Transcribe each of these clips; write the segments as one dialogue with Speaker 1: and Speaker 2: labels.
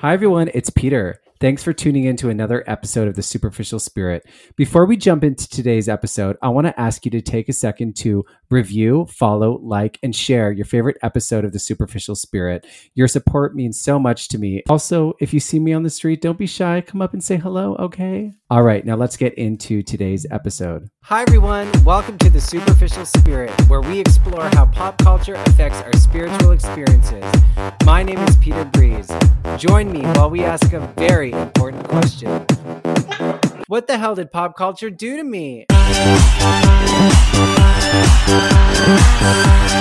Speaker 1: Hi, everyone. It's Peter. Thanks for tuning in to another episode of The Superficial Spirit. Before we jump into today's episode, I want to ask you to take a second to review, follow, like, and share your favorite episode of The Superficial Spirit. Your support means so much to me. Also, if you see me on the street, don't be shy. Come up and say hello, okay? All right, now let's get into today's episode. Hi, everyone. Welcome to The Superficial Spirit, where we explore how pop culture affects our spiritual experiences. My name is Peter Breeze. Join me while we ask a very important question What the hell did pop culture do to me? Hi,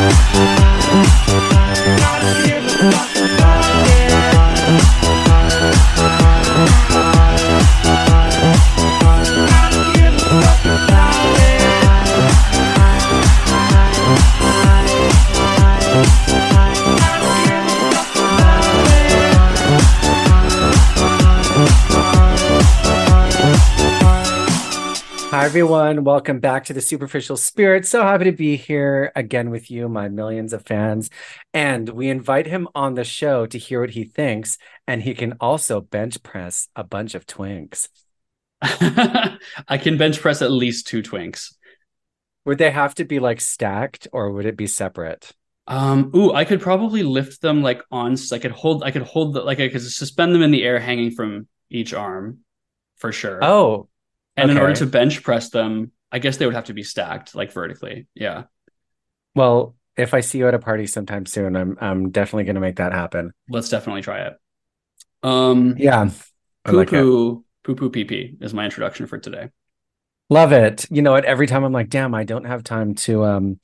Speaker 1: everyone. Welcome back to the Superficial Spirit. So happy to be here again with you, my millions of fans. And we invite him on the show to hear what he thinks. And he can also bench press a bunch of twinks.
Speaker 2: I can bench press at least two twinks.
Speaker 1: Would they have to be like stacked or would it be separate?
Speaker 2: Um, ooh, I could probably lift them like on, I could hold, I could hold the, like I could suspend them in the air hanging from each arm for sure.
Speaker 1: Oh,
Speaker 2: And in order to bench press them, I guess they would have to be stacked like vertically. Yeah.
Speaker 1: well, if I see you at a party sometime soon, I'm I'm definitely going to make that happen.
Speaker 2: Let's definitely try it. Um,
Speaker 1: Yeah.
Speaker 2: Poo poo, poo poo pee pee is my introduction for today.
Speaker 1: Love it. You know what? Every time I'm like, damn, I don't have time to um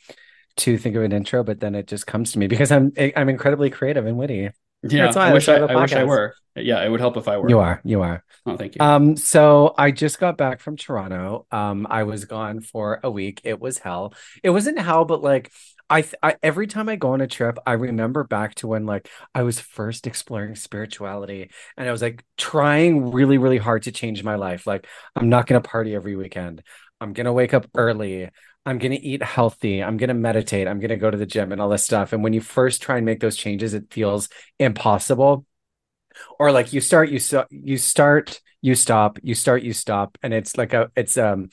Speaker 1: to think of an intro, but then it just comes to me because I'm I'm incredibly creative and witty.
Speaker 2: Yeah.
Speaker 1: That's why
Speaker 2: I
Speaker 1: I
Speaker 2: wish I, I wish I were. Yeah. It would help if I were.
Speaker 1: You are, you are.
Speaker 2: Oh, thank you.
Speaker 1: Um, so I just got back from Toronto. Um, I was gone for a week. It was hell. It wasn't hell, but like I, th- I every time I go on a trip, I remember back to when like I was first exploring spirituality and I was like trying really, really hard to change my life. Like I'm not gonna party every weekend. I'm gonna wake up early. I'm gonna eat healthy. I'm gonna meditate. I'm gonna go to the gym and all this stuff. And when you first try and make those changes, it feels impossible or like you start you so you start you stop you start you stop and it's like a it's um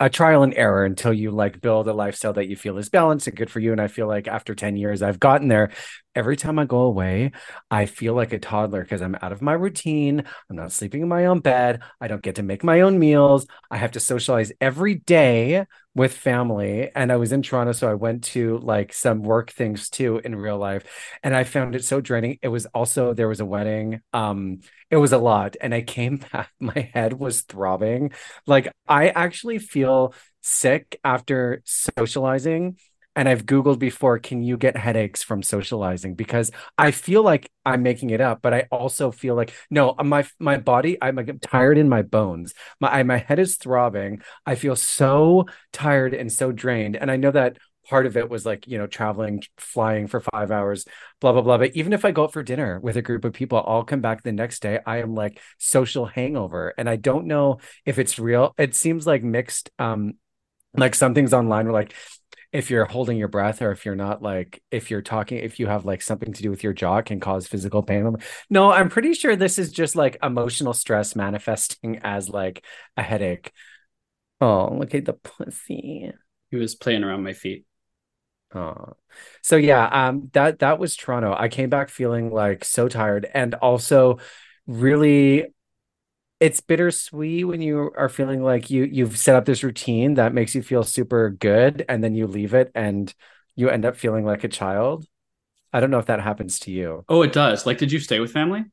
Speaker 1: a trial and error until you like build a lifestyle that you feel is balanced and good for you and i feel like after 10 years i've gotten there every time i go away i feel like a toddler because i'm out of my routine i'm not sleeping in my own bed i don't get to make my own meals i have to socialize every day with family and i was in toronto so i went to like some work things too in real life and I found it so draining. It was also there was a wedding. Um, it was a lot, and I came back. My head was throbbing. Like I actually feel sick after socializing. And I've Googled before, can you get headaches from socializing? Because I feel like I'm making it up, but I also feel like no, my my body, I'm like tired in my bones. My my head is throbbing. I feel so tired and so drained. And I know that part of it was like you know traveling flying for five hours blah blah blah but even if i go out for dinner with a group of people i'll come back the next day i am like social hangover and i don't know if it's real it seems like mixed um like some things online were like if you're holding your breath or if you're not like if you're talking if you have like something to do with your jaw can cause physical pain no i'm pretty sure this is just like emotional stress manifesting as like a headache oh look at the pussy
Speaker 2: he was playing around my feet.
Speaker 1: Oh. So yeah, um that that was Toronto. I came back feeling like so tired and also really it's bittersweet when you are feeling like you you've set up this routine that makes you feel super good and then you leave it and you end up feeling like a child. I don't know if that happens to you.
Speaker 2: Oh, it does. Like, did you stay with family?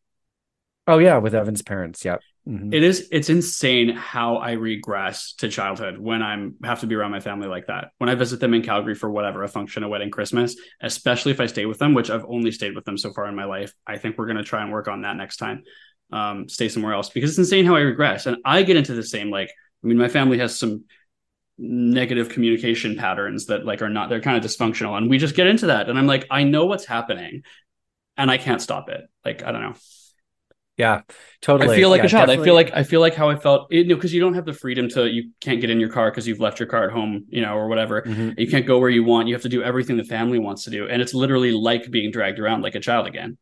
Speaker 1: Oh yeah, with Evan's parents. Yep. Mhm.
Speaker 2: It is. It's insane how I regress to childhood when I'm have to be around my family like that. When I visit them in Calgary for whatever a function, a wedding, Christmas, especially if I stay with them, which I've only stayed with them so far in my life. I think we're gonna try and work on that next time. Um, stay somewhere else because it's insane how I regress, and I get into the same like. I mean, my family has some negative communication patterns that like are not they're kind of dysfunctional and we just get into that and i'm like i know what's happening and i can't stop it like i don't know
Speaker 1: Yeah, totally.
Speaker 2: I feel like
Speaker 1: Yeah,
Speaker 2: a child. I feel like I feel like how I felt. You know, because you don't have the freedom to. You can't get in your car because you've left your car at home. You know, or whatever.
Speaker 1: Mhm.
Speaker 2: You can't go where you want. You have to do everything the family wants to do, and it's literally like being dragged around like a child again.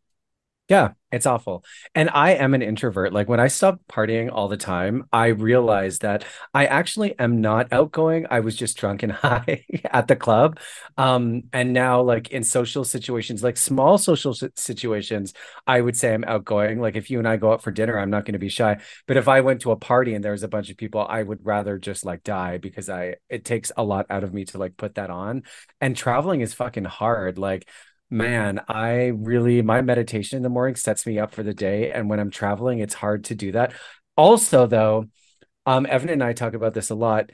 Speaker 1: Yeah, it's awful. And I am an introvert. Like when I stopped partying all the time, I realized that I actually am not outgoing. I was just drunk and high at the club. Um, and now like in social situations, like small social situations, I would say I'm outgoing. Like if you and I go out for dinner, I'm not going to be shy. But if I went to a party and there was a bunch of people, I would rather just like die because I it takes a lot out of me to like put that on. And traveling is fucking hard. Like Man, I really, my meditation in the morning sets me up for the day. And when I'm traveling, it's hard to do that. Also, though, um, Evan and I talk about this a lot.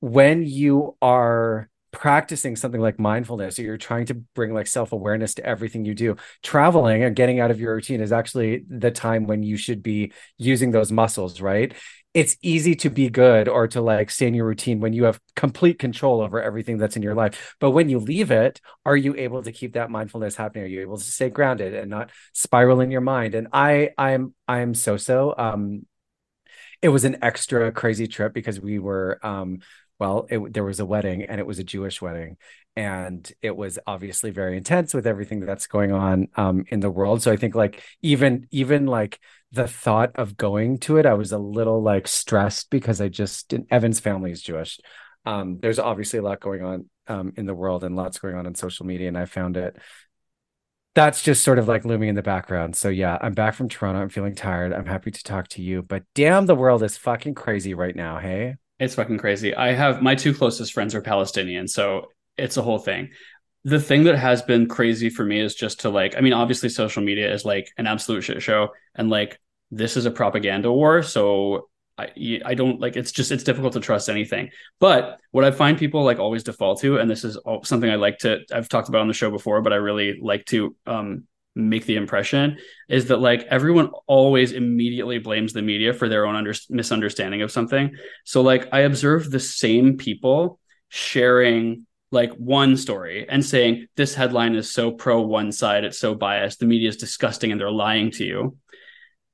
Speaker 1: When you are practicing something like mindfulness or you're trying to bring like self-awareness to everything you do traveling and getting out of your routine is actually the time when you should be using those muscles right it's easy to be good or to like stay in your routine when you have complete control over everything that's in your life. But when you leave it, are you able to keep that mindfulness happening? Are you able to stay grounded and not spiral in your mind? And I, I'm, I'm so so. Um, it was an extra crazy trip because we were um well it, there was a wedding and it was a jewish wedding and it was obviously very intense with everything that's going on um in the world so i think like even even like the thought of going to it, I was a little like stressed because I just Evan's family is Jewish. Um, there's obviously a lot going on um, in the world and lots going on in social media, and I found it. That's just sort of like looming in the background. So yeah, I'm back from Toronto. I'm feeling tired. I'm happy to talk to you, but damn, the world is fucking crazy right now. Hey,
Speaker 2: it's fucking crazy. I have my two closest friends are Palestinian, so it's a whole thing the thing that has been crazy for me is just to like i mean obviously social media is like an absolute shit show and like this is a propaganda war so I, I don't like it's just it's difficult to trust anything. But what i find people like always default to and this is something i like to i've talked about on the show before but i really like to um make the impression is that like everyone always immediately blames the media for their own under- misunderstanding of something. So like i observe the same people sharing like one story and saying this headline is so pro one side it's so biased the media is disgusting and they're lying to you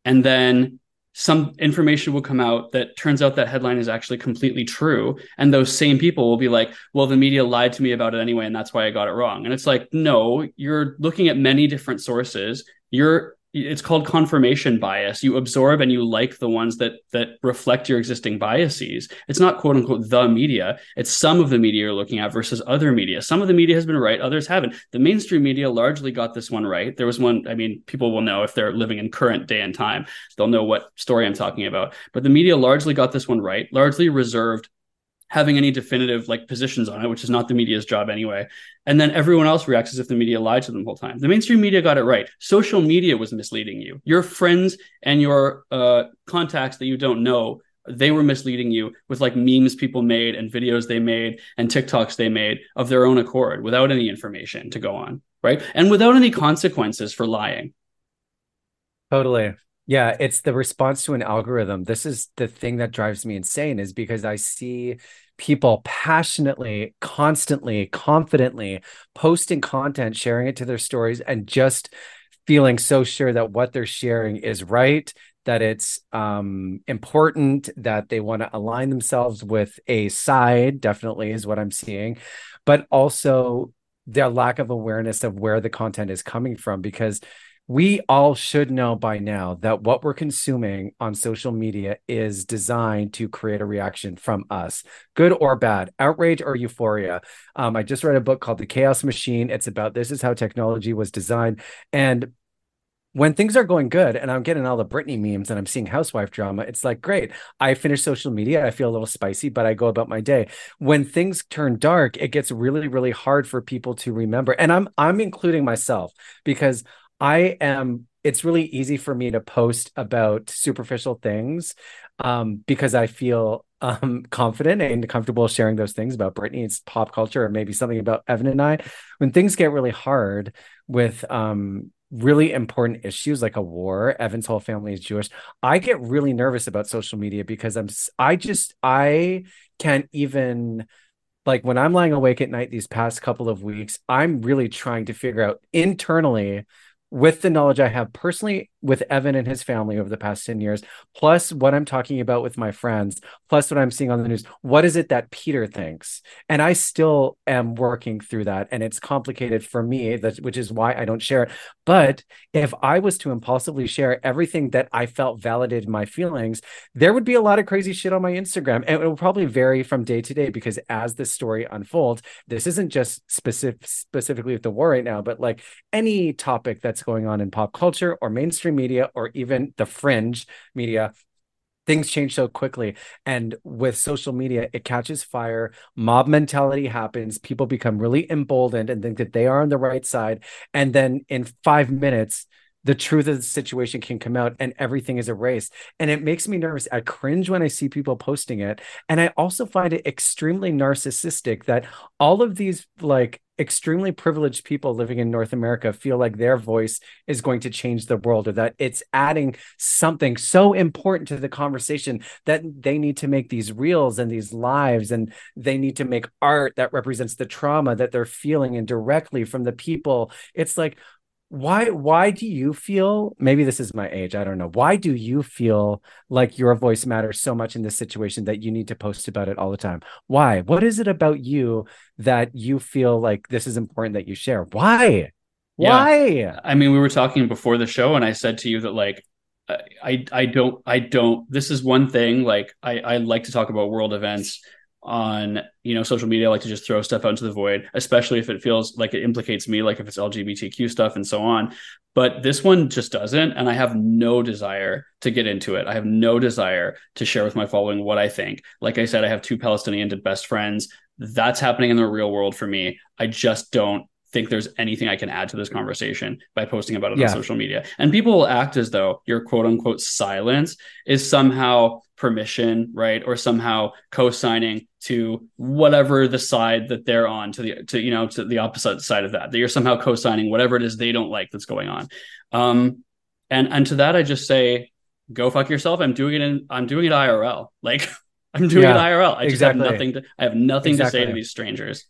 Speaker 2: and then some information will come out that turns out that headline is actually completely true. And those same people will be like well the media lied to me about it anyway and that's why i got it wrong. And it's like no you're looking at many different sources. You're it's called confirmation bias. You absorb and you like the ones that that reflect your existing biases. It's not quote unquote the media. It's some of the media you're looking at versus other media. Some of the media has been right others haven't. The mainstream media largely got this one right. There was one i mean people will know if they're living in current day and time. They'll know what story i'm talking about. But the media largely got this one right largely reserved having any definitive like positions on it, which is not the media's job anyway. And then everyone else reacts as if the media lied to them the whole time. The mainstream media got it right. Social media was misleading you. Your friends and your uh, contacts that you don't know, they were misleading you with like memes people made and videos they made and TikToks they made of their own accord without any information to go on, right? And without any consequences for lying.
Speaker 1: Totally. Yeah, it's the response to an algorithm. This is the thing that drives me insane is because I see people passionately, constantly, confidently posting content, sharing it to their stories, and just feeling so sure that what they're sharing is right, that it's um, important, that they want to align themselves with a side, definitely is what I'm seeing, but also their lack of awareness of where the content is coming from because we all should know by now that what we're consuming on social media is designed to create a reaction from us, good or bad, outrage or euphoria. Um, I just read a book called The Chaos Machine. It's about this is how technology was designed. And when things are going good and I'm getting all the Britney memes and I'm seeing housewife drama, it's like, great. I finish social media. I feel a little spicy, but I go about my day. When things turn dark, it gets really, really hard for people to remember. And I'm I'm including myself because I am it's really easy for me to post about superficial things um, because I feel um, confident and comfortable sharing those things about Britney's pop culture or maybe something about Evan and I. When things get really hard with um, really important issues like a war, Evan's whole family is Jewish. I get really nervous about social media because I'm I just I can't even like when I'm lying awake at night these past couple of weeks, I'm really trying to figure out internally with the knowledge I have personally with Evan and his family over the past 10 years, plus what I'm talking about with my friends, plus what I'm seeing on the news, what is it that Peter thinks? And I still am working through that. And it's complicated for me, which is why I don't share it. But if I was to impulsively share everything that I felt validated my feelings, there would be a lot of crazy shit on my Instagram. And it will probably vary from day to day because as the story unfolds, this isn't just specific specifically with the war right now, but like any topic that's going on in pop culture or mainstream media or even the fringe media things change so quickly. And with social media it catches fire mob mentality happens people become really emboldened and think that they are on the right side. And then in 5 minutes the truth of the situation can come out and everything is erased. And it makes me nervous. I cringe when I see people posting it. And I also find it extremely narcissistic that all of these like extremely privileged people living in North America feel like their voice is going to change the world or that it's adding something so important to the conversation that they need to make these reels and these lives and they need to make art that represents the trauma that they're feeling and directly from the people. It's like, why why do you feel maybe this is my age i don't know why do you feel like your voice matters so much in this situation that you need to post about it all the time? Why? What is it about you that you feel like this is important that you share? Why? Why?
Speaker 2: Yeah. i mean we were talking before the show and i said to you that like i i don't i don't this is one thing like i i like to talk about world events on you know social media I like to just throw stuff out into the void especially if it feels like it implicates me like if it's lgbtq stuff and so on. But this one just doesn't and i have no desire to get into it. I have no desire to share with my following what i think. Like i said i have two palestinian best friends. That's happening in the real world for me. I just don't think there's anything I can add to this conversation by posting about it yeah. on social media. And people will act as though your quote unquote silence is somehow permission, right? Or somehow co-signing to whatever the side that they're on to the to you know to the opposite side of that. That you're somehow co-signing whatever it is they don't like that's going on. Um and and to that I just say go fuck yourself. I'm doing it in I'm doing it IRL. Like I'm doing yeah, it IRL. I just exactly. have nothing to I have nothing exactly. to say to these strangers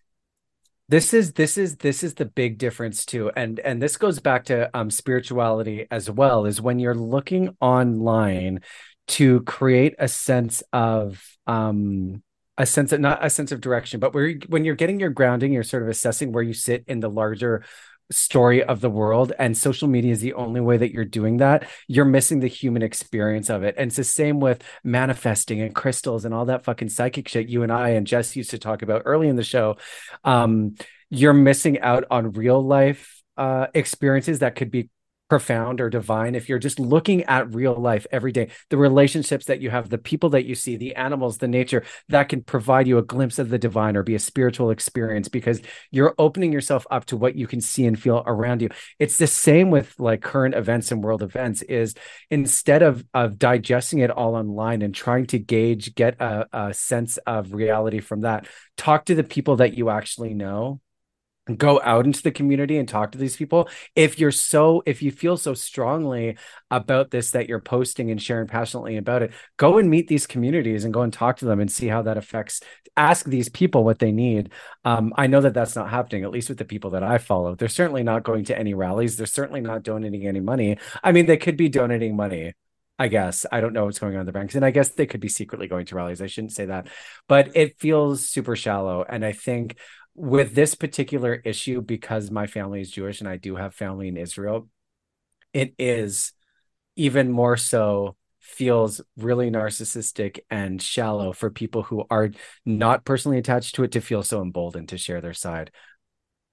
Speaker 1: this is this is this is the big difference too and and this goes back to um spirituality as well is when you're looking online to create a sense of um a sense of not a sense of direction but where when you're getting your grounding you're sort of assessing where you sit in the larger story of the world and social media is the only way that you're doing that you're missing the human experience of it. And it's the same with manifesting and crystals and all that fucking psychic shit you and i and jess used to talk about early in the show. Um, you're missing out on real life uh, experiences that could be profound or divine if you're just looking at real life every day the relationships that you have the people that you see the animals the nature that can provide you a glimpse of the divine or be a spiritual experience because you're opening yourself up to what you can see and feel around you. It's the same with like current events and world events is instead of of digesting it all online and trying to gauge get a, a sense of reality from that talk to the people that you actually know go out into the community and talk to these people. If you're so if you feel so strongly about this that you're posting and sharing passionately about it go and meet these communities and go and talk to them and see how that affects ask these people what they need. Um, i know that that's not happening at least with the people that i follow. They're certainly not going to any rallies. They're certainly not donating any money. I mean they could be donating money I guess. I don't know what's going on in the banks, and I guess they could be secretly going to rallies. I shouldn't say that, but it feels super shallow. And I think with this particular issue, because my family is Jewish and I do have family in Israel, it is even more so feels really narcissistic and shallow for people who are not personally attached to it to feel so emboldened to share their side.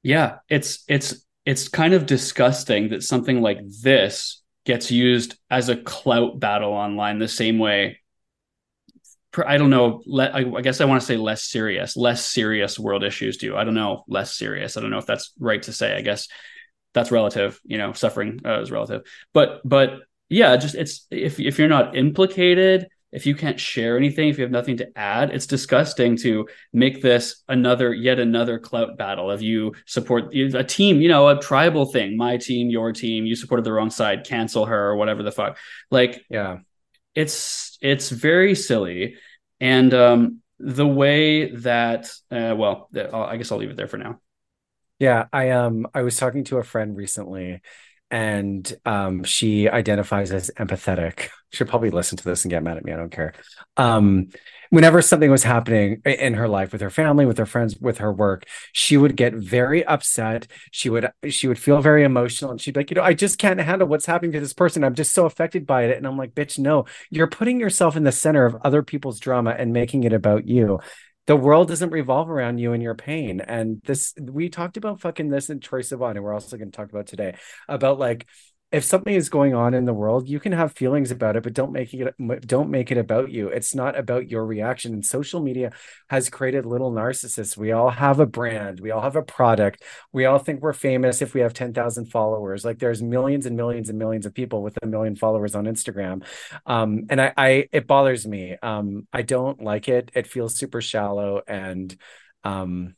Speaker 2: Yeah, it's it's it's kind of disgusting that something like this gets used as a clout battle online the same way I don't know. I, I guess I want to say less serious, less serious world issues do. I don't know. Less serious. I don't know if that's right to say. I guess that's relative. You know, suffering uh, is relative. But but yeah, just it's if if you're not implicated, if you can't share anything, if you have nothing to add, it's disgusting to make this another yet another clout battle of you support a team, you know, a tribal thing. My team, your team. You supported the wrong side. Cancel her or whatever the fuck. Like
Speaker 1: yeah
Speaker 2: it's it's very silly and um, the way that uh, well i guess i'll leave it there for now
Speaker 1: yeah i um i was talking to a friend recently and um, she identifies as empathetic. She'll probably listen to this and get mad at me. I don't care. Um, whenever something was happening in her life with her family, with her friends, with her work, she would get very upset. She would she would feel very emotional, and she'd be like, you know, I just can't handle what's happening to this person. I'm just so affected by it. And I'm like, bitch, no, you're putting yourself in the center of other people's drama and making it about you the world doesn't revolve around you and your pain. And this, we talked about fucking this in Troye Sivan, and we're also going to talk about today about like if something is going on in the world you can have feelings about it but don't make it don't make it about you. It's not about your reaction. And social media has created little narcissists. We all have a brand. We all have a product. We all think we're famous if we have 10,000 followers. Like there's millions and millions and millions of people with a million followers on Instagram. Um, and I, I it bothers me. Um, I don't like it. It feels super shallow and um,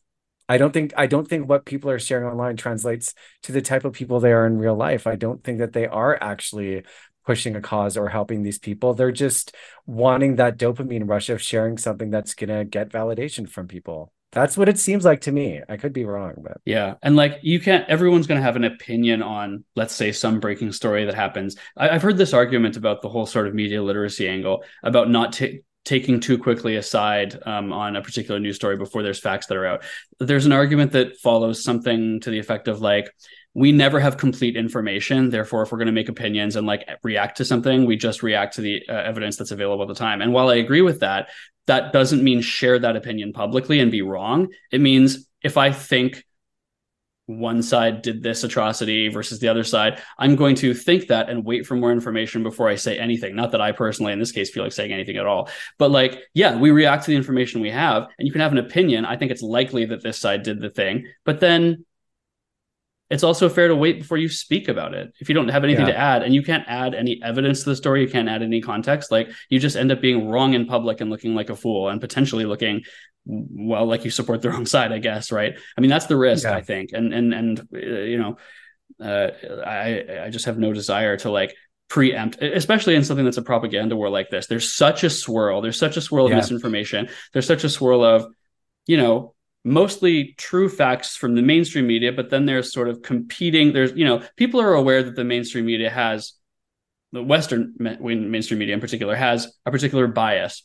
Speaker 1: I don't think I don't think what people are sharing online translates to the type of people they are in real life. I don't think that they are actually pushing a cause or helping these people. They're just wanting that dopamine rush of sharing something that's going to get validation from people. That's what it seems like to me. I could be wrong, but
Speaker 2: yeah. And like you can't, everyone's going to have an opinion on, let's say, some breaking story that happens. I, have heard this argument about the whole sort of media literacy angle about not t- taking too quickly aside um, on a particular news story before there's facts that are out. There's an argument that follows something to the effect of like, we never have complete information. Therefore, if we're going to make opinions and like react to something, we just react to the uh, evidence that's available at the time. And while I agree with that, that doesn't mean share that opinion publicly and be wrong. It means if I think one side did this atrocity versus the other side. I'm going to think that and wait for more information before I say anything. Not that I personally, in this case, feel like saying anything at all. But like, yeah, we react to the information we have, and you can have an opinion. I think it's likely that this side did the thing, but then it's also fair to wait before you speak about it. If you don't have anything yeah. to add and you can't add any evidence to the story, you can't add any context, like you just end up being wrong in public and looking like a fool and potentially looking well like you support the wrong side, I guess, right? I mean, that's the risk, yeah. I think. And and and uh, you know, uh, I I just have no desire to like preempt, especially in something that's a propaganda war like this. There's such a swirl. There's such a swirl of yeah. misinformation. There's such a swirl of, you know, mostly true facts from the mainstream media, but then there's sort of competing. There's, you know, people are aware that the mainstream media has, the Western mainstream media in particular, has a particular bias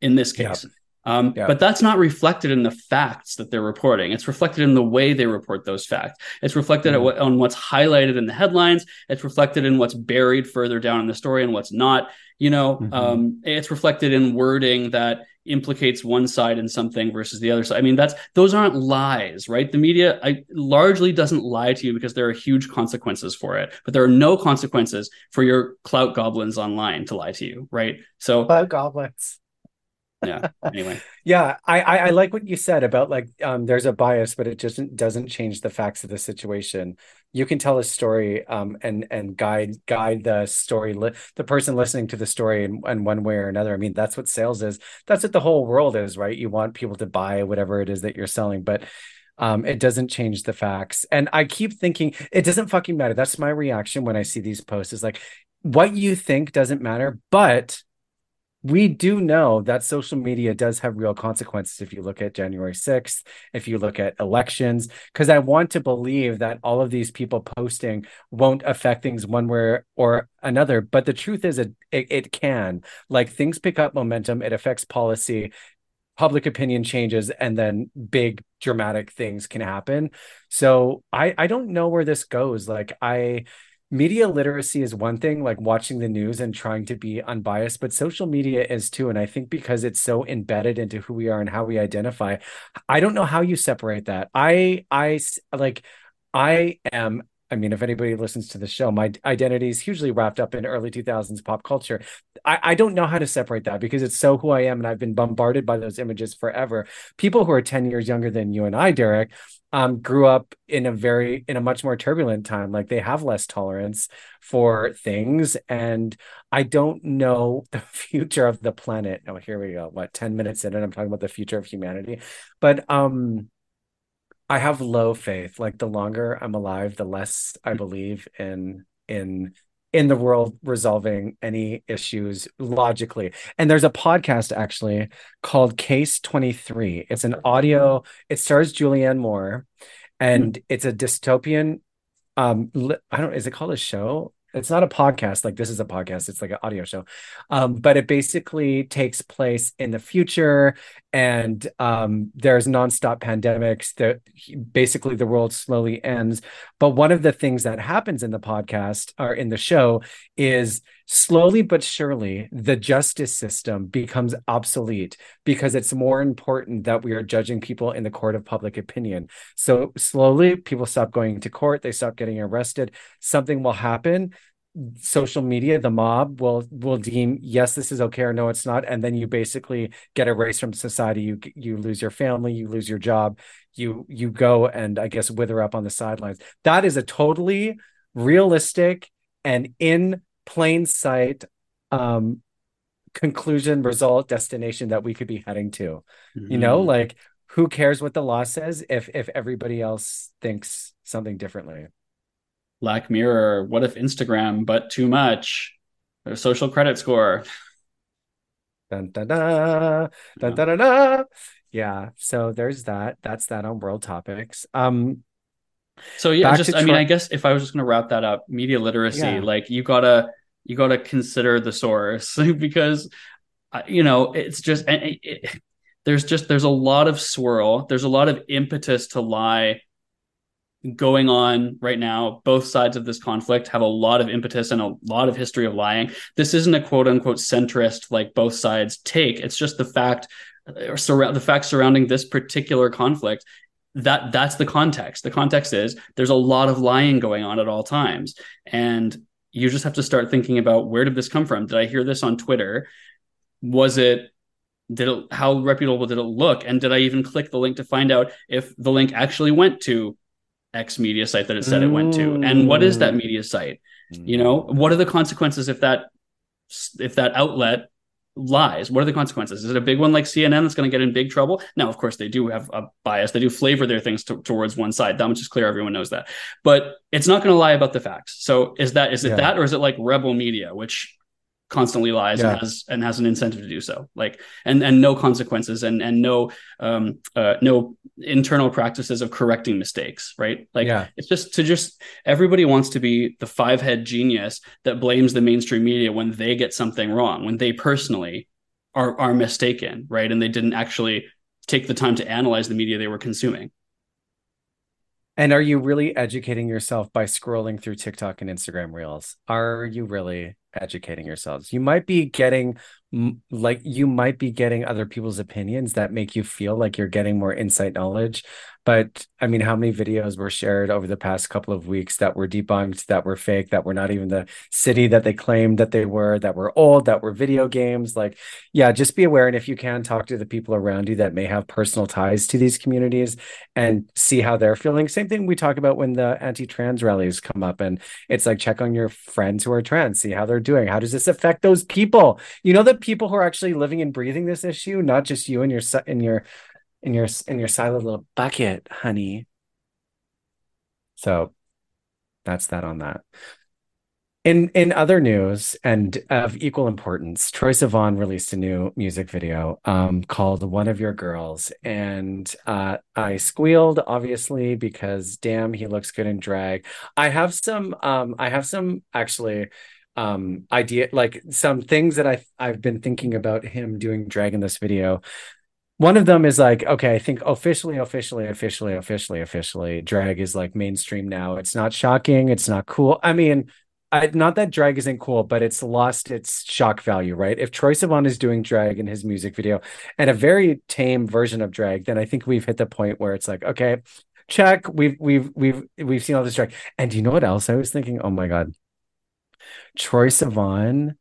Speaker 2: in this case. Yeah. Um, yeah. But that's not reflected in the facts that they're reporting. It's reflected in the way they report those facts. It's reflected mm-hmm. on what's highlighted in the headlines. It's reflected in what's buried further down in the story and what's not. You know, mm-hmm. um, it's reflected in wording that implicates one side in something versus the other side. I mean, that's those aren't lies, right? The media I, largely doesn't lie to you because there are huge consequences for it, but there are no consequences for your clout goblins online to lie to you, right? So
Speaker 1: clout goblins
Speaker 2: yeah anyway
Speaker 1: yeah I, I, I like what you said about like um there's a bias but it just doesn't change the facts of the situation you can tell a story um and and guide guide the story li- the person listening to the story in, in one way or another i mean that's what sales is that's what the whole world is right you want people to buy whatever it is that you're selling but um, it doesn't change the facts. And I keep thinking it doesn't fucking matter. That's my reaction when I see these posts is like, what you think doesn't matter, but we do know that social media does have real consequences if you look at January 6th, if you look at elections, because I want to believe that all of these people posting won't affect things one way or another. But the truth is, it, it, can. Like things pick up momentum, it affects policy, public opinion changes, and then big dramatic things can happen. So I, I don't know where this goes. Like, I media literacy is one thing, like watching the news and trying to be unbiased, but social media is too. And I think because it's so embedded into who we are and how we identify, I don't know how you separate that. I, I like, I am I mean, if anybody listens to the show, my identity is hugely wrapped up in early 2000s pop culture. I, I, don't know how to separate that because it's so who I am. And I've been bombarded by those images forever. People who are 10 years younger than you and I, Derek, um, grew up in a very, in a much more turbulent time. Like they have less tolerance for things. And I don't know the future of the planet. Oh, here we go. What, 10 minutes in and I'm talking about the future of humanity. But, um, I have low faith. Like the longer I'm alive, the less I believe in in in the world resolving any issues logically. And there's a podcast actually called Case 63. It's an audio, it stars Julianne Moore and mm-hmm. it's a dystopian um I don't is it called a show? It's not a podcast like this is a podcast. It's like an audio show. Um, but it basically takes place in the future and um, there's nonstop pandemics that basically the world slowly ends but one of the things that happens in the podcast or in the show is slowly but surely the justice system becomes obsolete because it's more important that we are judging people in the court of public opinion. So slowly people stop going to court they stop getting arrested. Something will happen social media the mob will will deem yes this is okay or no it's not and then you basically get erased from society. You you lose your family you lose your job you you go and i guess wither up on the sidelines. That is a totally realistic and in plain sight um conclusion result destination that we could be heading to mm-hmm. you know mm-hmm. like who cares what the law says if if everybody else thinks something differently
Speaker 2: Black Mirror, what if Instagram, but too much? Their social credit score.
Speaker 1: Dun, dun, dun, dun, dun, dun, dun. Yeah. So there's that. That's that on world topics. Um
Speaker 2: so yeah, just I mean, I guess if I was just gonna wrap that up, media literacy, yeah. like you gotta you gotta consider the source because uh, you know it's just it, it, there's just there's a lot of swirl, there's a lot of impetus to lie going on right now. Both sides of this conflict have a lot of impetus and a lot of history of lying. This isn't a quote unquote centrist like both sides take. It's just the fact or surround the fact surrounding this particular conflict that that's the context the context is there's a lot of lying going on at all times and you just have to start thinking about where did this come from? Did i hear this on twitter? Was it did it how reputable did it look? And did i even click the link to find out if the link actually went to X media site that it said it went to, and what is that mm. media site? You know, what are the consequences if that if that outlet lies? What are the consequences? Is it a big one like CNN that's going to get in big trouble? Now, of course, they do have a bias. They do flavor their things to, towards one side. That much is clear. Everyone knows that. But it's not going to lie about the facts. So is that is it yeah. that or is it like rebel media, which constantly lies yeah. and has and has an incentive to do so like and and no consequences and and no um uh no internal practices of correcting mistakes right like yeah. it's just to just everybody wants to be the five head genius that blames the mainstream media when they get something wrong when they personally are are mistaken right and they didn't actually take the time to analyze the media they were consuming
Speaker 1: and are you really educating yourself by scrolling through TikTok and Instagram reels? Are you really? Educating yourselves. You might be getting like you might be getting other people's opinions that make you feel like you're getting more insight knowledge but i mean how many videos were shared over the past couple of weeks that were debunked that were fake that were not even the city that they claimed that they were that were old that were video games? Like yeah just be aware and if you can talk to the people around you that may have personal ties to these communities and see how they're feeling. Same thing we talk about when the anti-trans rallies come up and it's like check on your friends who are trans see how they're doing. How does this affect those people? You know the people who are actually living and breathing this issue, not just you and your in your in your in your silent little bucket, honey. So that's that on that. In in other news and of equal importance, Troye Sivan released a new music video um, called "One of Your Girls," and uh, I squealed obviously because damn, he looks good in drag. I have some, um, I have some actually um idea like some things that i've i've been thinking about him doing drag in this video one of them is like okay i think officially officially officially officially officially drag is like mainstream now it's not shocking it's not cool i mean I, not that drag isn't cool, but it's lost its shock value, right? If Troye Sivan is doing drag in his music video and a very tame version of drag, then I think we've hit the point where it's like, okay, check. We've we've we've we've seen all this drag. And do you know what else I was thinking? Oh my god, Troye Sivan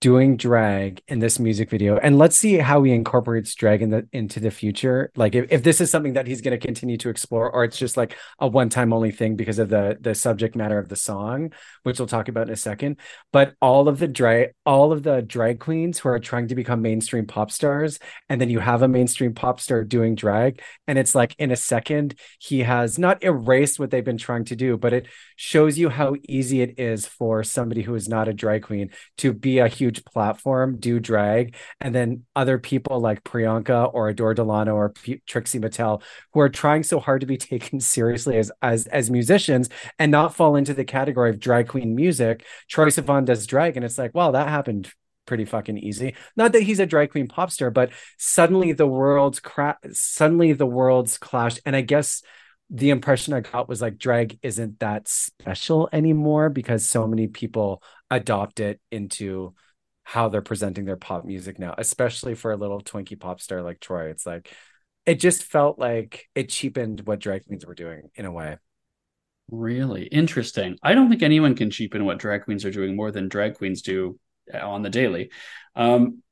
Speaker 1: doing drag in this music video and let's see how he incorporates drag in the into the future. Like if, if this is something that he's going to continue to explore or it's just like a one time only thing because of the the subject matter of the song which we'll talk about in a second. But all of the drag all of the drag queens who are trying to become mainstream pop stars and then you have a mainstream pop star doing drag and it's like in a second he has not erased what they've been trying to do but it shows you how easy it is for somebody who is not a drag queen to be a huge huge platform do drag, and then other people like Priyanka or Adore Delano or P- Trixie Mattel who are trying so hard to be taken seriously as as as musicians and not fall into the category of drag queen music. Troye Sivan does drag, and it's like, well, that happened pretty fucking easy. Not that he's a drag queen pop star, but suddenly the world's cra- suddenly the world's clashed, and I guess the impression I got was like drag isn't that special anymore because so many people adopt it into how they're presenting their pop music now, especially for a little Twinkie pop star like Troye. It's like it just felt like it cheapened what drag queens were doing in a way.
Speaker 2: Really interesting. I don't think anyone can cheapen what drag queens are doing more than drag queens do on the daily. Um,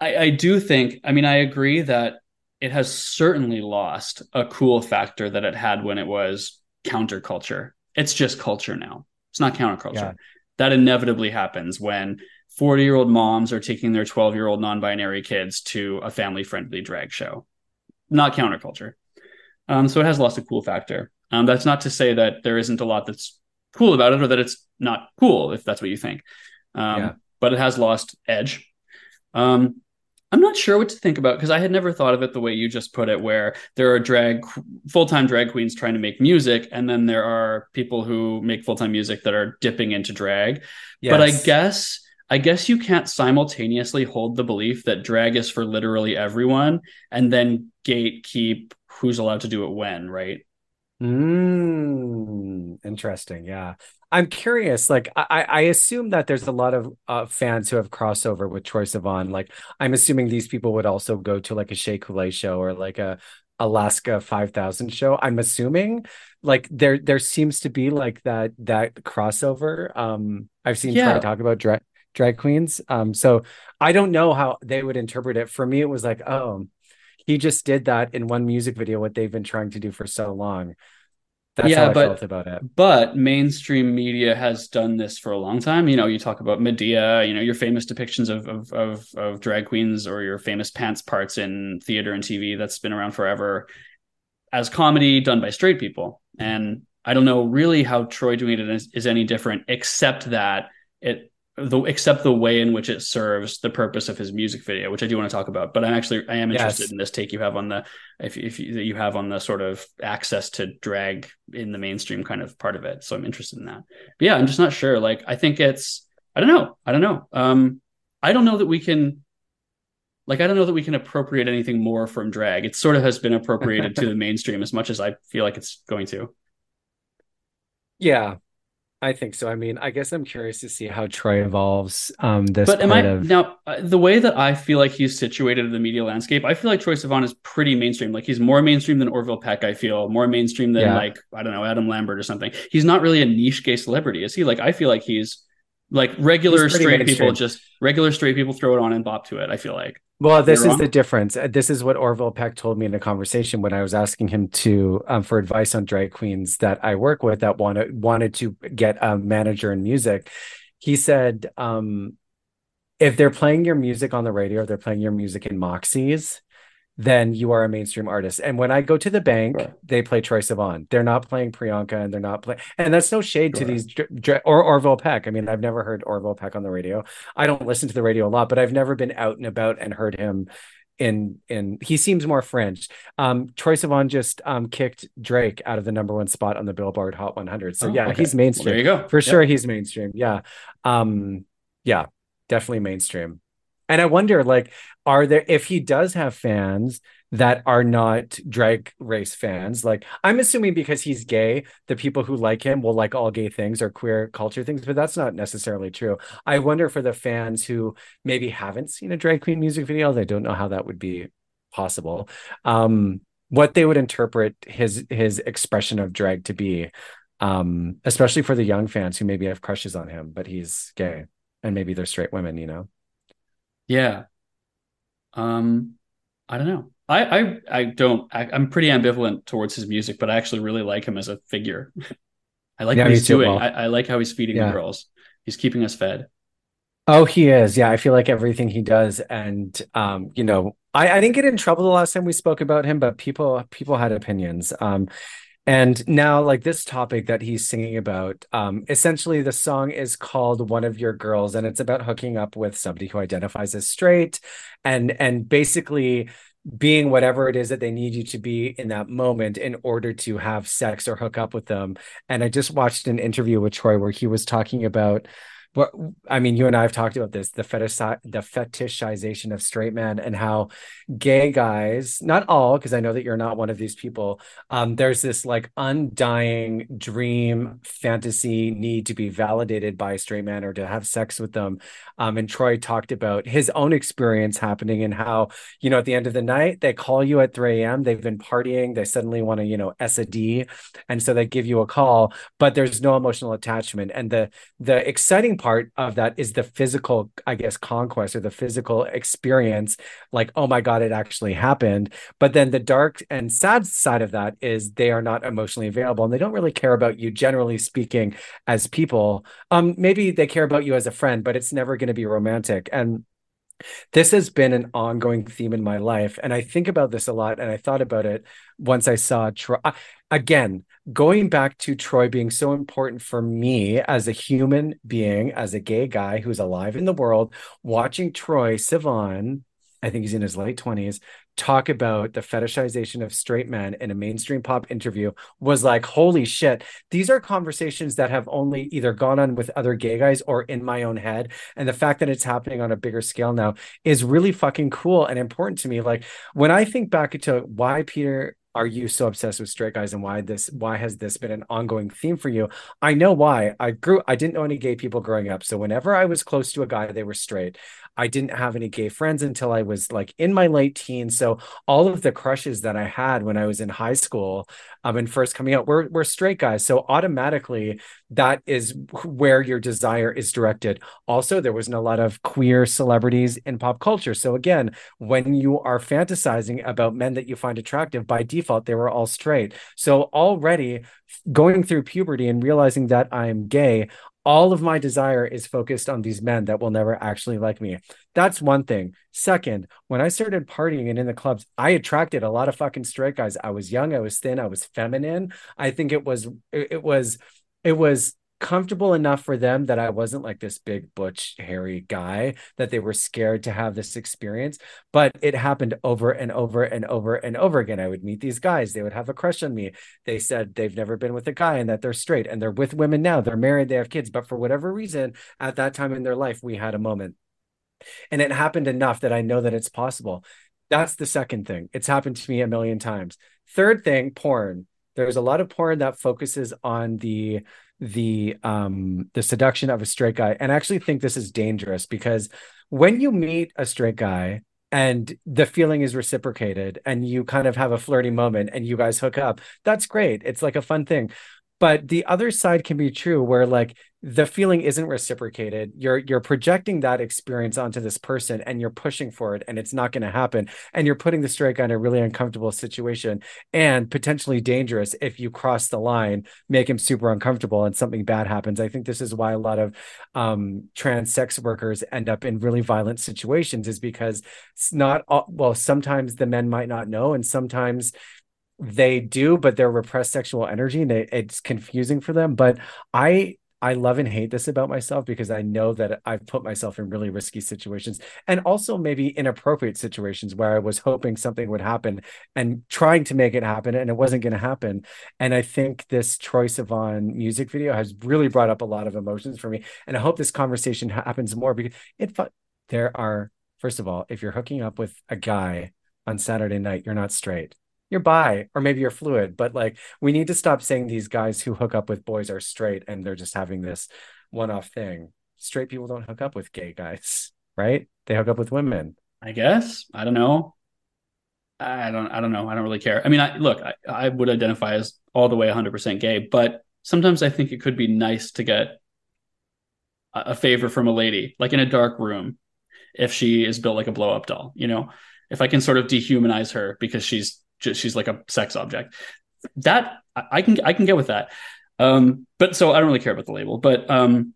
Speaker 2: I, I do think, I mean, I agree that it has certainly lost a cool factor that it had when it was counterculture. It's just culture now. It's not counterculture. Yeah. That inevitably happens when 40 year old moms are taking their 12 year old non binary kids to a family friendly drag show. Not counterculture. Um, so it has lost a cool factor. Um, that's not to say that there isn't a lot that's cool about it or that it's not cool, if that's what you think. Um, yeah. But it has lost edge. Um, I'm not sure what to think about because I had never thought of it the way you just put it, where there are drag full time drag queens trying to make music, and then there are people who make full time music that are dipping into drag. Yes. But I guess I guess you can't simultaneously hold the belief that drag is for literally everyone and then gatekeep who's allowed to do it when, right?
Speaker 1: Mm, interesting. Yeah. I'm curious. Like, I, I assume that there's a lot of uh, fans who have crossover with Troye Sivan. Like, I'm assuming these people would also go to like a Shea Coulee show or like a Alaska 5000 show. I'm assuming like there there seems to be like that that crossover. Um, I've seen yeah. try to talk about drag drag queens. Um, so I don't know how they would interpret it. For me, it was like, oh, he just did that in one music video. What they've been trying to do for so long. That's yeah,
Speaker 2: but, about it. But mainstream media has done this for a long time. You know, you talk about Madea, you know, your famous depictions of, of of of, drag queens or your famous pants parts in theater and TV that's been around forever as comedy done by straight people. And I don't know really how Troye doing it is, is any different, except that it the except the way in which it serves the purpose of his music video, which I do want to talk about. But I'm actually I am interested yes. in this take you have on the if if you, you have on the sort of access to drag in the mainstream kind of part of it. So I'm interested in that. But yeah, I'm just not sure. Like I think it's I don't know. I don't know. Um I don't know that we can like I don't know that we can appropriate anything more from drag. It sort of has been appropriated to the mainstream as much as I feel like it's going to.
Speaker 1: Yeah, I think so. I mean, I guess I'm curious to see how Troye evolves. Um, this
Speaker 2: but am I of... now uh, the way that I feel like he's situated in the media landscape? I feel like Troye Sivan is pretty mainstream. Like he's more mainstream than Orville Peck. I feel more mainstream than yeah. like I don't know Adam Lambert or something. He's not really a niche gay celebrity, is he? Like I feel like he's like regular straight people just regular straight people throw it on and bop to it. I feel like.
Speaker 1: Well, this is the difference. Uh, this is what Orville Peck told me in a conversation when I was asking him to um, for advice on drag queens that I work with that wanted wanted to get a manager in music. He said, um, if they're playing your music on the radio, they're playing your music in Moxies, then you are a mainstream artist. And when I go to the bank, sure. they play Troye Sivan. They're not playing Priyanka and they're not playing, and that's no shade sure. to these or Orville Peck. I mean, I've never heard Orville Peck on the radio. I don't listen to the radio a lot, but I've never been out and about and heard him in in he seems more fringe. Um Troye Sivan just um kicked Drake out of the number one spot on the Billboard Hot 100. So oh, yeah, okay. he's mainstream. Well, there you go. For yep. sure he's mainstream. Yeah. Um yeah, definitely mainstream. And I wonder, like, are there if he does have fans that are not drag race fans? Like, I'm assuming because he's gay, the people who like him will like all gay things or queer culture things, but that's not necessarily true. I wonder for the fans who maybe haven't seen a drag queen music video, they don't know how that would be possible. Um, what they would interpret his his expression of drag to be, um, especially for the young fans who maybe have crushes on him, but he's gay and maybe they're straight women, you know.
Speaker 2: Yeah. Um, I don't know. I I I don't. I, am pretty ambivalent towards his music, but I actually really like him as a figure. I like yeah, what he's doing. Well. I, I, like how he's feeding yeah. the girls. He's keeping us fed.
Speaker 1: Oh, he is. Yeah, I feel like everything he does, and um, you know, I, I didn't get in trouble the last time we spoke about him, but people people had opinions. Um, And now, like this topic that he's singing about, um, essentially the song is called "One of Your Girls," and it's about hooking up with somebody who identifies as straight, and and basically being whatever it is that they need you to be in that moment in order to have sex or hook up with them. And I just watched an interview with Troye where he was talking about I mean, you and I have talked about this the fetish the fetishization of straight men and how gay guys, not all, because I know that you're not one of these people. Um, there's this like undying dream, fantasy need to be validated by a straight man or to have sex with them. Um, and Troye talked about his own experience happening and how, you know, at the end of the night, they call you at 3 a.m. They've been partying, they suddenly want to, you know, S a D. And so they give you a call, but there's no emotional attachment. And the the exciting part of that is the physical, I guess, conquest or the physical experience. Like, oh my God, it actually happened. But then the dark and sad side of that is they are not emotionally available and they don't really care about you, generally speaking, as people. Um, maybe they care about you as a friend, but it's never going to be romantic. And this has been an ongoing theme in my life and i think about this a lot and i thought about it once i saw again going back to troye being so important for me as a human being as a gay guy who's alive in the world watching troye sivan i think he's in his late 20s talk about the fetishization of straight men in a mainstream pop interview was like, holy shit, these are conversations that have only either gone on with other gay guys or in my own head. And the fact that it's happening on a bigger scale now is really fucking cool and important to me. Like when I think back to why Peter are you so obsessed with straight guys and why this why has this been an ongoing theme for you? I know why. I grew i didn't know any gay people growing up. So whenever i was close to a guy they were straight I didn't have any gay friends until I was like in my late teens. So all of the crushes that I had when I was in high school um, and first coming out were, were straight guys. So automatically that is where your desire is directed. Also, there wasn't a lot of queer celebrities in pop culture. So again, when you are fantasizing about men that you find attractive, by default, they were all straight. So already going through puberty and realizing that I'm gay, all of my desire is focused on these men that will never actually like me. That's one thing. Second, when I started partying and in the clubs, I attracted a lot of fucking straight guys. I was young, I was thin, I was feminine. I think it was it was it was comfortable enough for them that I wasn't like this big butch hairy guy that they were scared to have this experience but it happened over and over and over and over again. I would meet these guys they would have a crush on me. They said they've never been with a guy and that they're straight and they're with women now they're married they have kids but for whatever reason at that time in their life we had a moment. And it happened enough that I know that it's possible. That's the second thing. It's happened to me a million times. Third thing porn. There's a lot of porn that focuses on the the um the seduction of a straight guy. And I actually think this is dangerous because when you meet a straight guy and the feeling is reciprocated and you kind of have a flirty moment and you guys hook up that's great. It's like a fun thing but the other side can be true where like the feeling isn't reciprocated. You're you're projecting that experience onto this person and you're pushing for it and it's not going to happen. And you're putting the guy in a really uncomfortable situation and potentially dangerous if you cross the line make him super uncomfortable and something bad happens. I think this is why a lot of um, trans sex workers end up in really violent situations is because it's not all, well sometimes the men might not know and sometimes they do but they're repressed sexual energy and it's confusing for them but i I love and hate this about myself because I know that I've put myself in really risky situations and also maybe inappropriate situations where I was hoping something would happen and trying to make it happen and it wasn't going to happen. And I think this Troye Sivan music video has really brought up a lot of emotions for me. And I hope this conversation happens more because it there are first of all, if you're hooking up with a guy on Saturday night, you're not straight you're bi or maybe you're fluid but like we need to stop saying these guys who hook up with boys are straight and they're just having this one-off thing. Straight people don't hook up with gay guys right? They hook up with women.
Speaker 2: I guess. I don't know. I don't i don't know. I don't really care. I mean i look i, I would identify as all the way 100% gay but sometimes i think it could be nice to get a, a favor from a lady like in a dark room if she is built like a blow up doll you know? If i can sort of dehumanize her because she's just she's like a sex object. That I can I can get with that. Um, but so I don't really care about the label. But um,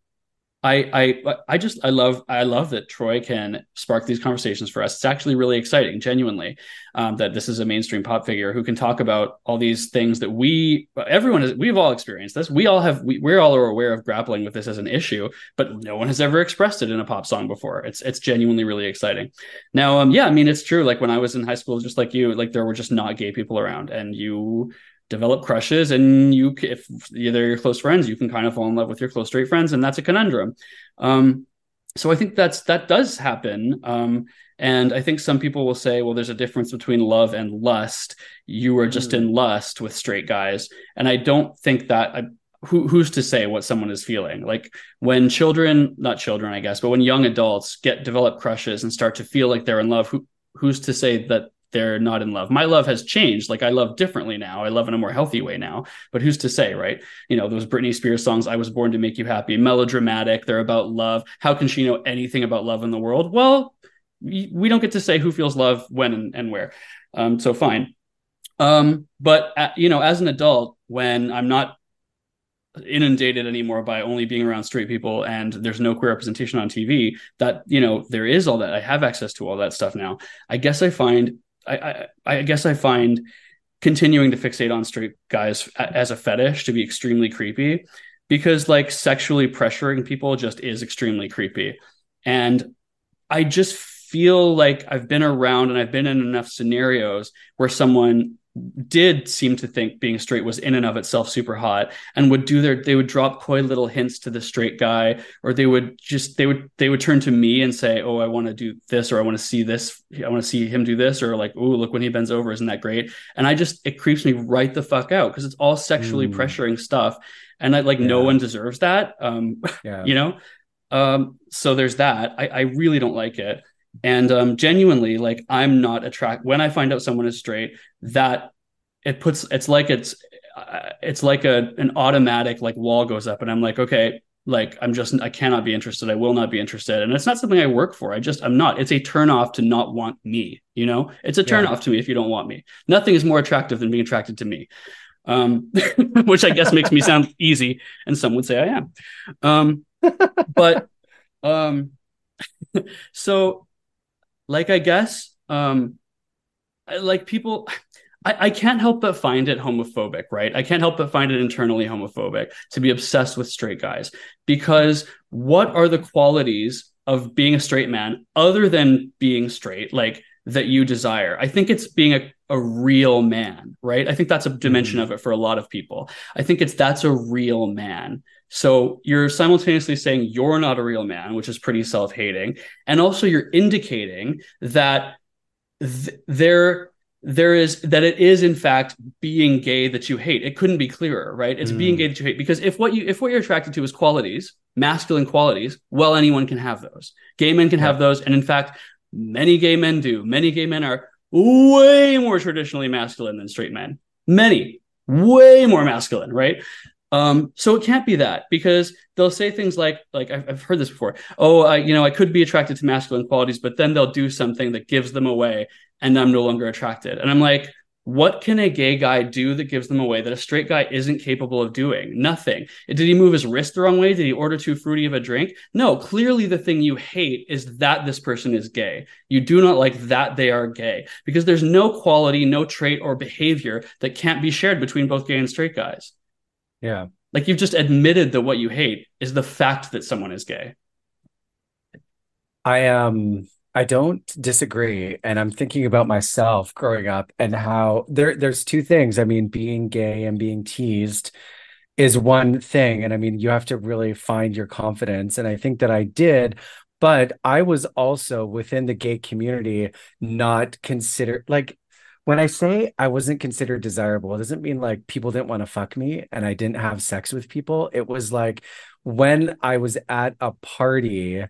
Speaker 2: I I I just I love I love that Troye can spark these conversations for us. It's actually really exciting, genuinely, um, that this is a mainstream pop figure who can talk about all these things that we everyone is we've all experienced this. We all have we, we're all aware of grappling with this as an issue, but no one has ever expressed it in a pop song before. It's it's genuinely really exciting. Now, um, yeah, I mean it's true. Like when I was in high school, just like you, like there were just not gay people around, and you develop crushes and you if either your close friends you can kind of fall in love with your close straight friends and that's a conundrum. Um, so i think that's that does happen. Um, and i think some people will say well there's a difference between love and lust. You are just mm. in lust with straight guys. And i don't think that I, who, who's to say what someone is feeling? Like when children not children i guess but when young adults get develop crushes and start to feel like they're in love who who's to say that they're not in love. My love has changed. Like I love differently now. I love in a more healthy way now. But who's to say, right? You know, those Britney Spears songs, I was born to make you happy, melodramatic. They're about love. How can she know anything about love in the world? Well, we don't get to say who feels love when and, and where. Um, so fine. Um, but uh, you know, as an adult, when I'm not inundated anymore by only being around straight people and there's no queer representation on TV that you know there is all that I have access to all that stuff now I guess I find I, I, I guess I find continuing to fixate on straight guys as a fetish to be extremely creepy because like sexually pressuring people just is extremely creepy. And I just feel like I've been around and I've been in enough scenarios where someone did seem to think being straight was in and of itself super hot and would do their they would drop coy little hints to the straight guy or they would just they would they would turn to me and say oh i want to do this or i want to see this i want to see him do this or like oh look when he bends over isn't that great and i just it creeps me right the fuck out because it's all sexually mm. pressuring stuff and i like yeah. no one deserves that um yeah. you know um so there's that i i really don't like it and um, genuinely like i'm not attracted when i find out someone is straight that it puts it's like it's uh, it's like a an automatic like wall goes up and i'm like okay like i'm just i cannot be interested i will not be interested. And it's not something i work for i just i'm not. It's a turn off to not want me you know? It's a turn yeah. off to me if you don't want me. Nothing is more attractive than being attracted to me um which i guess makes me sound easy and some would say i am. Um but um so like I guess um like people I, I can't help but find it homophobic, right? I can't help but find it internally homophobic to be obsessed with straight guys because what are the qualities of being a straight man other than being straight, like that you desire? I think it's being a, a real man, right? I think that's a dimension mm-hmm. of it for a lot of people. I think it's that's a real man. So you're simultaneously saying you're not a real man, which is pretty self hating. And also you're indicating that th- there, there is that it is in fact being gay that you hate. It couldn't be clearer, right? It's mm. being gay that you hate. Because if what you if what you're attracted to is qualities, masculine qualities, well, anyone can have those. Gay men can yeah. have those. And in fact, many gay men do. Many gay men are way more traditionally masculine than straight men. Many, way more masculine, right? Um, so it can't be that because they'll say things like, like I've, I've heard this before. Oh, I, you know, I could be attracted to masculine qualities, but then they'll do something that gives them away, and I'm no longer attracted. And I'm like, what can a gay guy do that gives them away that a straight guy isn't capable of doing? Nothing. Did he move his wrist the wrong way? Did he order too fruity of a drink? No, clearly the thing you hate is that this person is gay. You do not like that they are gay because there's no quality, no trait or behavior that can't be shared between both gay and straight guys.
Speaker 1: Yeah.
Speaker 2: Like you've just admitted that what you hate is the fact that someone is gay.
Speaker 1: I um I don't disagree and I'm thinking about myself growing up and how there there's two things. I mean being gay and being teased is one thing and I mean you have to really find your confidence and I think that I did but I was also within the gay community not considered like when I say I wasn't considered desirable, it doesn't mean like people didn't want to fuck me and I didn't have sex with people. It was like when I was at a party,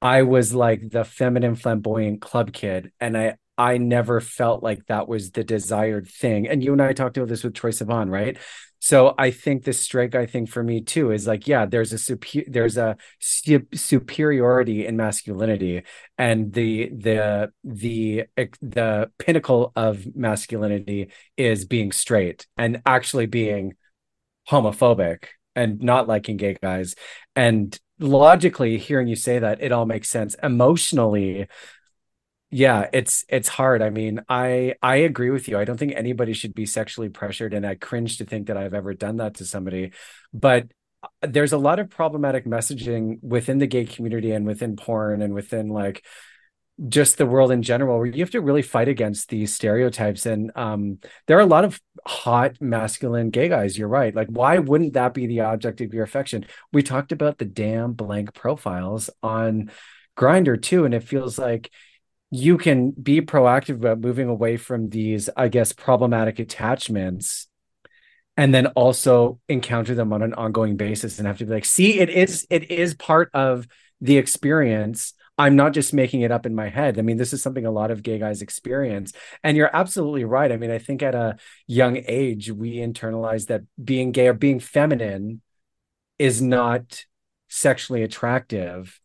Speaker 1: I was like the feminine flamboyant club kid and I I never felt like that was the desired thing. And you and I talked about this with Troye Sivan, right? So I think the straight guy thing for me too is like, yeah, there's a super, there's a su- superiority in masculinity, and the the the the pinnacle of masculinity is being straight and actually being homophobic and not liking gay guys, and logically hearing you say that, it all makes sense. Emotionally, yeah, it's it's hard. I mean, I I agree with you. I don't think anybody should be sexually pressured, and I cringe to think that I've ever done that to somebody. But uh, there's a lot of problematic messaging within the gay community and within porn and within like just the world in general where you have to really fight against these stereotypes and um, there are a lot of hot masculine gay guys you're right like why wouldn't that be the object of your affection we talked about the damn blank profiles on Grindr too and it feels like you can be proactive about moving away from these i guess problematic attachments and then also encounter them on an ongoing basis and have to be like see it is it is part of the experience I'm not just making it up in my head. I mean, this is something a lot of gay guys experience. And you're absolutely right. I mean, I think at a young age, we internalize that being gay or being feminine is not sexually attractive.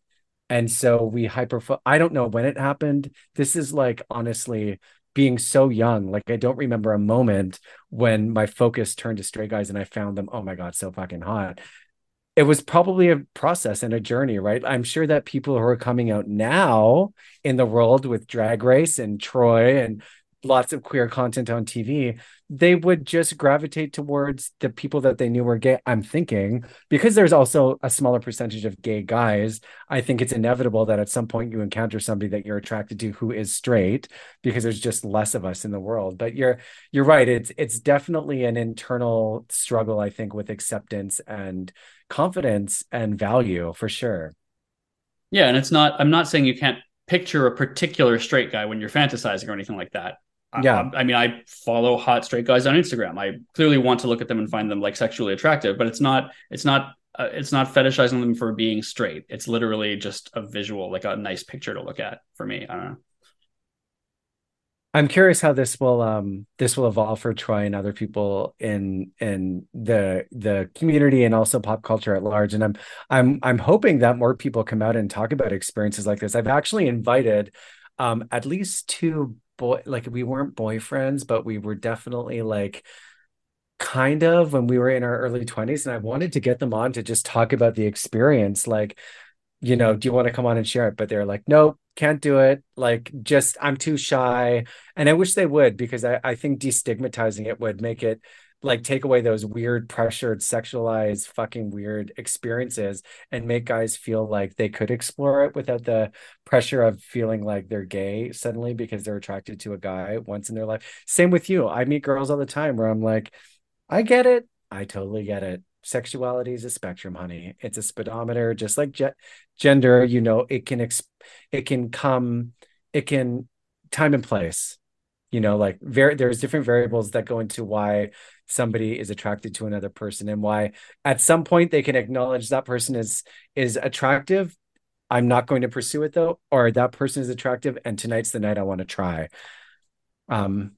Speaker 1: And so we hyper, I don't know when it happened. This is like, honestly, being so young. Like, I don't remember a moment when my focus turned to straight guys and I found them, oh my God, so fucking hot it was probably a process and a journey, right? I'm sure that people who are coming out now in the world with Drag Race and Troye and lots of queer content on TV, they would just gravitate towards the people that they knew were gay. I'm thinking because there's also a smaller percentage of gay guys, I think it's inevitable that at some point you encounter somebody that you're attracted to who is straight because there's just less of us in the world. But you're you're right. It's it's definitely an internal struggle, I think, with acceptance and confidence and value for sure.
Speaker 2: Yeah, and it's not. I'm not saying you can't picture a particular straight guy when you're fantasizing or anything like that.
Speaker 1: Yeah,
Speaker 2: I, I, mean, I follow hot straight guys on Instagram. I clearly want to look at them and find them like sexually attractive, but it's not. It's not. Uh, it's not fetishizing them for being straight. It's literally just a visual, like a nice picture to look at for me. I don't know.
Speaker 1: I'm curious how this will um this will evolve for Troye and other people in in the the community and also pop culture at large. And I'm I'm I'm hoping that more people come out and talk about experiences like this. I've actually invited um at least two boy like we weren't boyfriends, but we were definitely like kind of when we were in our early 20s and I wanted to get them on to just talk about the experience like you know do you want to come on and share it? But they're like nope can't do it. Like just i'm too shy. And i wish they would because i, I think destigmatizing it would make it like take away those weird pressured sexualized fucking weird experiences and make guys feel like they could explore it without the pressure of feeling like they're gay suddenly because they're attracted to a guy once in their life. Same with you. I meet girls all the time where i'm like i get it. I totally get it. Sexuality is a spectrum honey. It's a speedometer. Just like ge- gender you know it can exp- it can come it can time and place you know like very there's different variables that go into why somebody is attracted to another person and why at some point they can acknowledge that person is is attractive i'm not going to pursue it though or that person is attractive and tonight's the night i want to try. Um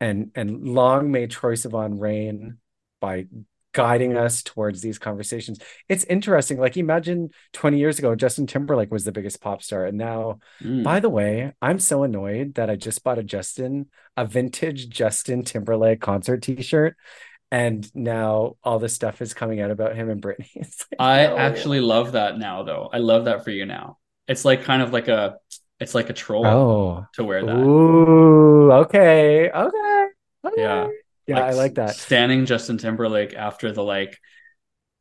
Speaker 1: and and long may troye sivan reign by guiding us towards these conversations. It's interesting. Like imagine 20 years ago, Justin Timberlake was the biggest pop star. And now, mm. by the way, I'm so annoyed that I just bought a Justin, a vintage Justin Timberlake concert t-shirt. And now all this stuff is coming out about him and Britney.
Speaker 2: Like, I no. actually love that now though. I love that for you now. It's like kind of like a it's like a troll
Speaker 1: oh.
Speaker 2: to wear that.
Speaker 1: Ooh, okay. Okay. okay.
Speaker 2: Yeah.
Speaker 1: Yeah, like I like that.
Speaker 2: Standing Justin Timberlake after the like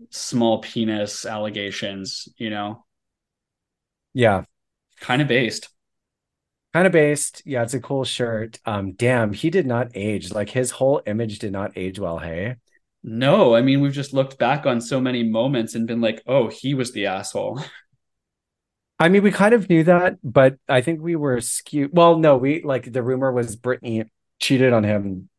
Speaker 2: small penis allegations, you know?
Speaker 1: Yeah.
Speaker 2: Kind of based.
Speaker 1: Kind of based. Yeah, it's a cool shirt. Um, damn, he did not age. Like his whole image did not age well, hey?
Speaker 2: No, I mean we've just looked back on so many moments and been like, oh, he was the asshole.
Speaker 1: I mean, we kind of knew that, but I think we were skewed. Well, no, we like the rumor was Britney cheated on him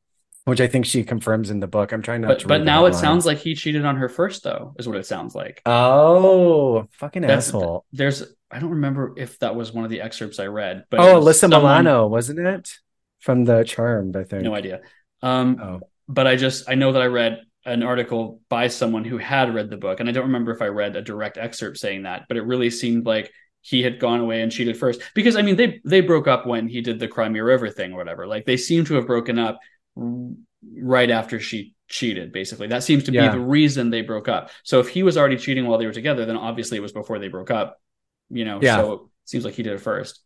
Speaker 1: which I think she confirms in the book. I'm trying not
Speaker 2: but,
Speaker 1: to.
Speaker 2: But now it sounds like he cheated on her first, though, is what it sounds like.
Speaker 1: Oh, fucking That's, asshole!
Speaker 2: There's, I don't remember if that was one of the excerpts I read, but
Speaker 1: oh, Alyssa someone... Milano, wasn't it? From the Charmed, I think.
Speaker 2: No idea. Um, oh. but I just I know that I read an article by someone who had read the book, and I don't remember if I read a direct excerpt saying that, but it really seemed like he had gone away and cheated first because I mean they they broke up when he did the Cry Me a River thing or whatever. Like they seem to have broken up right after she cheated basically that seems to
Speaker 1: Yeah.
Speaker 2: be the reason they broke up so if he was already cheating while they were together then obviously it was before they broke up you know
Speaker 1: Yeah.
Speaker 2: so it seems like he did it first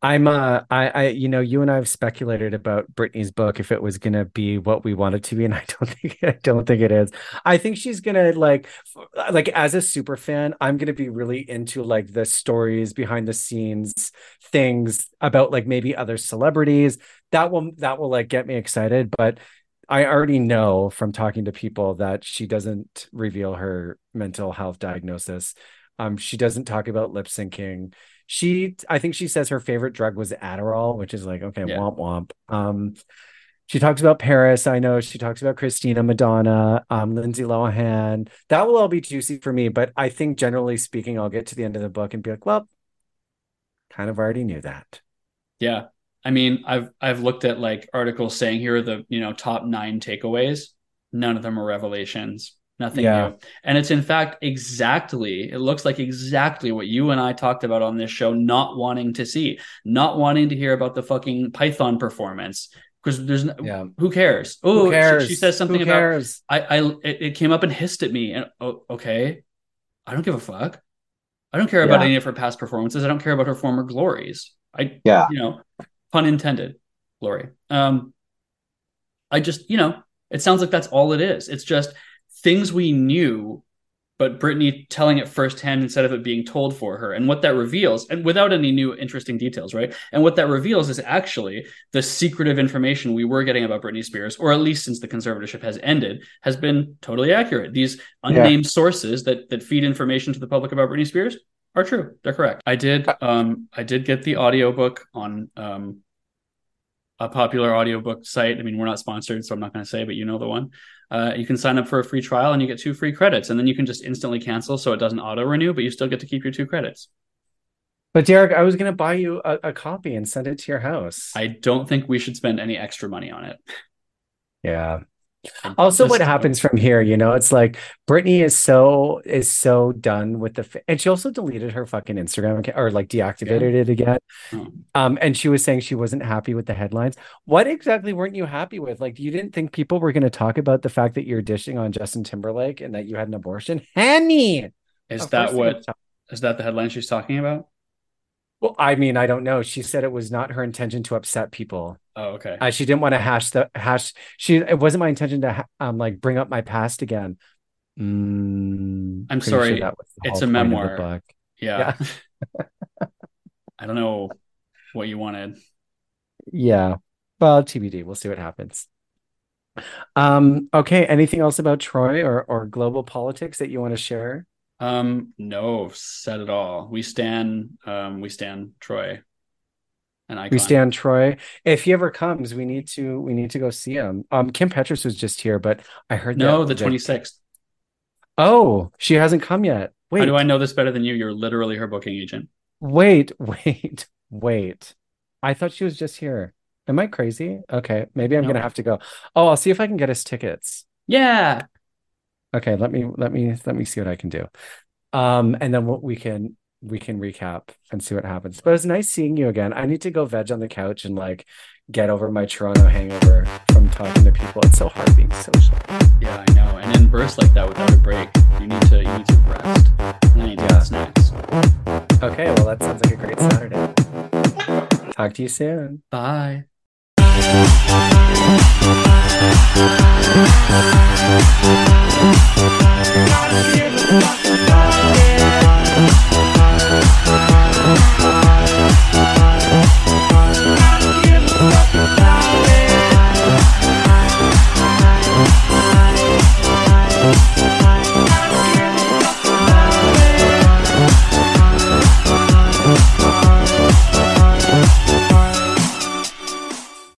Speaker 1: I'm uh I I you know you and I have speculated about Britney's book if it was gonna be what we want it to be and I don't think I don't think it is. I think she's gonna like f- like as a super fan I'm gonna be really into like the stories behind the scenes things about like maybe other celebrities that will that will like get me excited but I already know from talking to people that she doesn't reveal her mental health diagnosis. Um, she doesn't talk about lip syncing she I think she says her favorite drug was Adderall, which is like okay,
Speaker 2: Yeah.
Speaker 1: womp womp. Um, she talks about Paris. I know she talks about Christina, Madonna, um, Lindsay Lohan. That will all be juicy for me, but I think generally speaking, I'll get to the end of the book and be like, well, kind of already knew that.
Speaker 2: Yeah. I mean, I've I've looked at like articles saying here are the, you know, top 9 takeaways. None of them are revelations. Nothing
Speaker 1: Yeah.
Speaker 2: new. And it's in fact exactly, it looks like exactly what you and I talked about on this show not wanting to see, not wanting to hear about the fucking Python performance because there's no,
Speaker 1: Yeah.
Speaker 2: who cares? Oh,
Speaker 1: Who?
Speaker 2: She, she says something
Speaker 1: Who
Speaker 2: about
Speaker 1: cares?
Speaker 2: I I it, it came up and hissed at me and oh, okay. I don't give a fuck. I don't care about
Speaker 1: Yeah.
Speaker 2: any of her past performances. I don't care about her former glories. I
Speaker 3: Yeah.
Speaker 2: you know, pun intended, glory. Um, I just, you know, it sounds like that's all it is. It's just things we knew, but Britney telling it firsthand instead of it being told for her. And what that reveals, and without any new interesting details, right? And what that reveals is actually the secretive information we were getting about Britney Spears, or at least since the conservatorship has ended, has been totally accurate. These unnamed sources that that feed information to the public about Britney Spears are true. They're correct. I did um I did get the audiobook on um a popular audiobook site. I mean, we're not sponsored, so I'm not going to say, but you know the one. Uh, you can sign up for a free trial and you get two free credits, and then you can just instantly cancel, so it doesn't auto renew, but you still get to keep your two credits.
Speaker 1: But Derek, I was gonna buy you a, a copy and send it to your house.
Speaker 2: I don't think we should spend any extra money on it.
Speaker 1: yeah. Also, what happens from here, you know, it's like Britney is so is so done with the and she also deleted her fucking Instagram account or like deactivated it again.
Speaker 2: Oh.
Speaker 1: Um, and she was saying she wasn't happy with the headlines. What exactly weren't you happy with? Like, you didn't think people were going to talk about the fact that you're dishing on Justin Timberlake and that you had an abortion? Henny,
Speaker 2: Is that what is that the headline she's talking about?
Speaker 1: Well, I mean, I don't know. She said it was not her intention to upset people.
Speaker 2: Oh, okay.
Speaker 1: Uh, she didn't want to hash the hash. She it wasn't my intention to um like bring up my past again. Mm,
Speaker 2: I'm sorry,
Speaker 1: was
Speaker 2: it's a
Speaker 1: point of the
Speaker 2: memoir.
Speaker 1: book.
Speaker 2: yeah. I don't know what you wanted.
Speaker 1: Yeah. Well, TBD. We'll see what happens. Um. Okay. Anything else about Troye or or global politics that you want to share?
Speaker 2: Um, no, said it all. We stand um we stand Troye. An icon.
Speaker 1: We stand Troye. If he ever comes, we need to we need to go see him. Um. Kim Petras was just here, but I heard
Speaker 2: No,
Speaker 1: that
Speaker 2: the
Speaker 1: that-
Speaker 2: 26th.
Speaker 1: Oh, she hasn't come yet. Wait.
Speaker 2: How do I know this better than you? You're literally her booking agent.
Speaker 1: Wait, wait, wait. I thought she was just here. Am I crazy? Okay, maybe I'm
Speaker 2: No.
Speaker 1: gonna have to go. Oh, I'll see if I can get us tickets.
Speaker 2: Yeah.
Speaker 1: Okay, let me let me let me see what I can do. Um, and then what we can we can recap and see what happens. But it's nice seeing you again. I need to go veg on the couch and like get over my Toronto hangover from talking to people. It's so hard being social.
Speaker 2: Yeah, I know. And in bursts like that without a break, you need to you need to rest. And then you
Speaker 1: Yeah.
Speaker 2: snacks.
Speaker 1: Okay, well that sounds like a great Saturday. Talk to you soon.
Speaker 2: Bye.
Speaker 3: Thank you.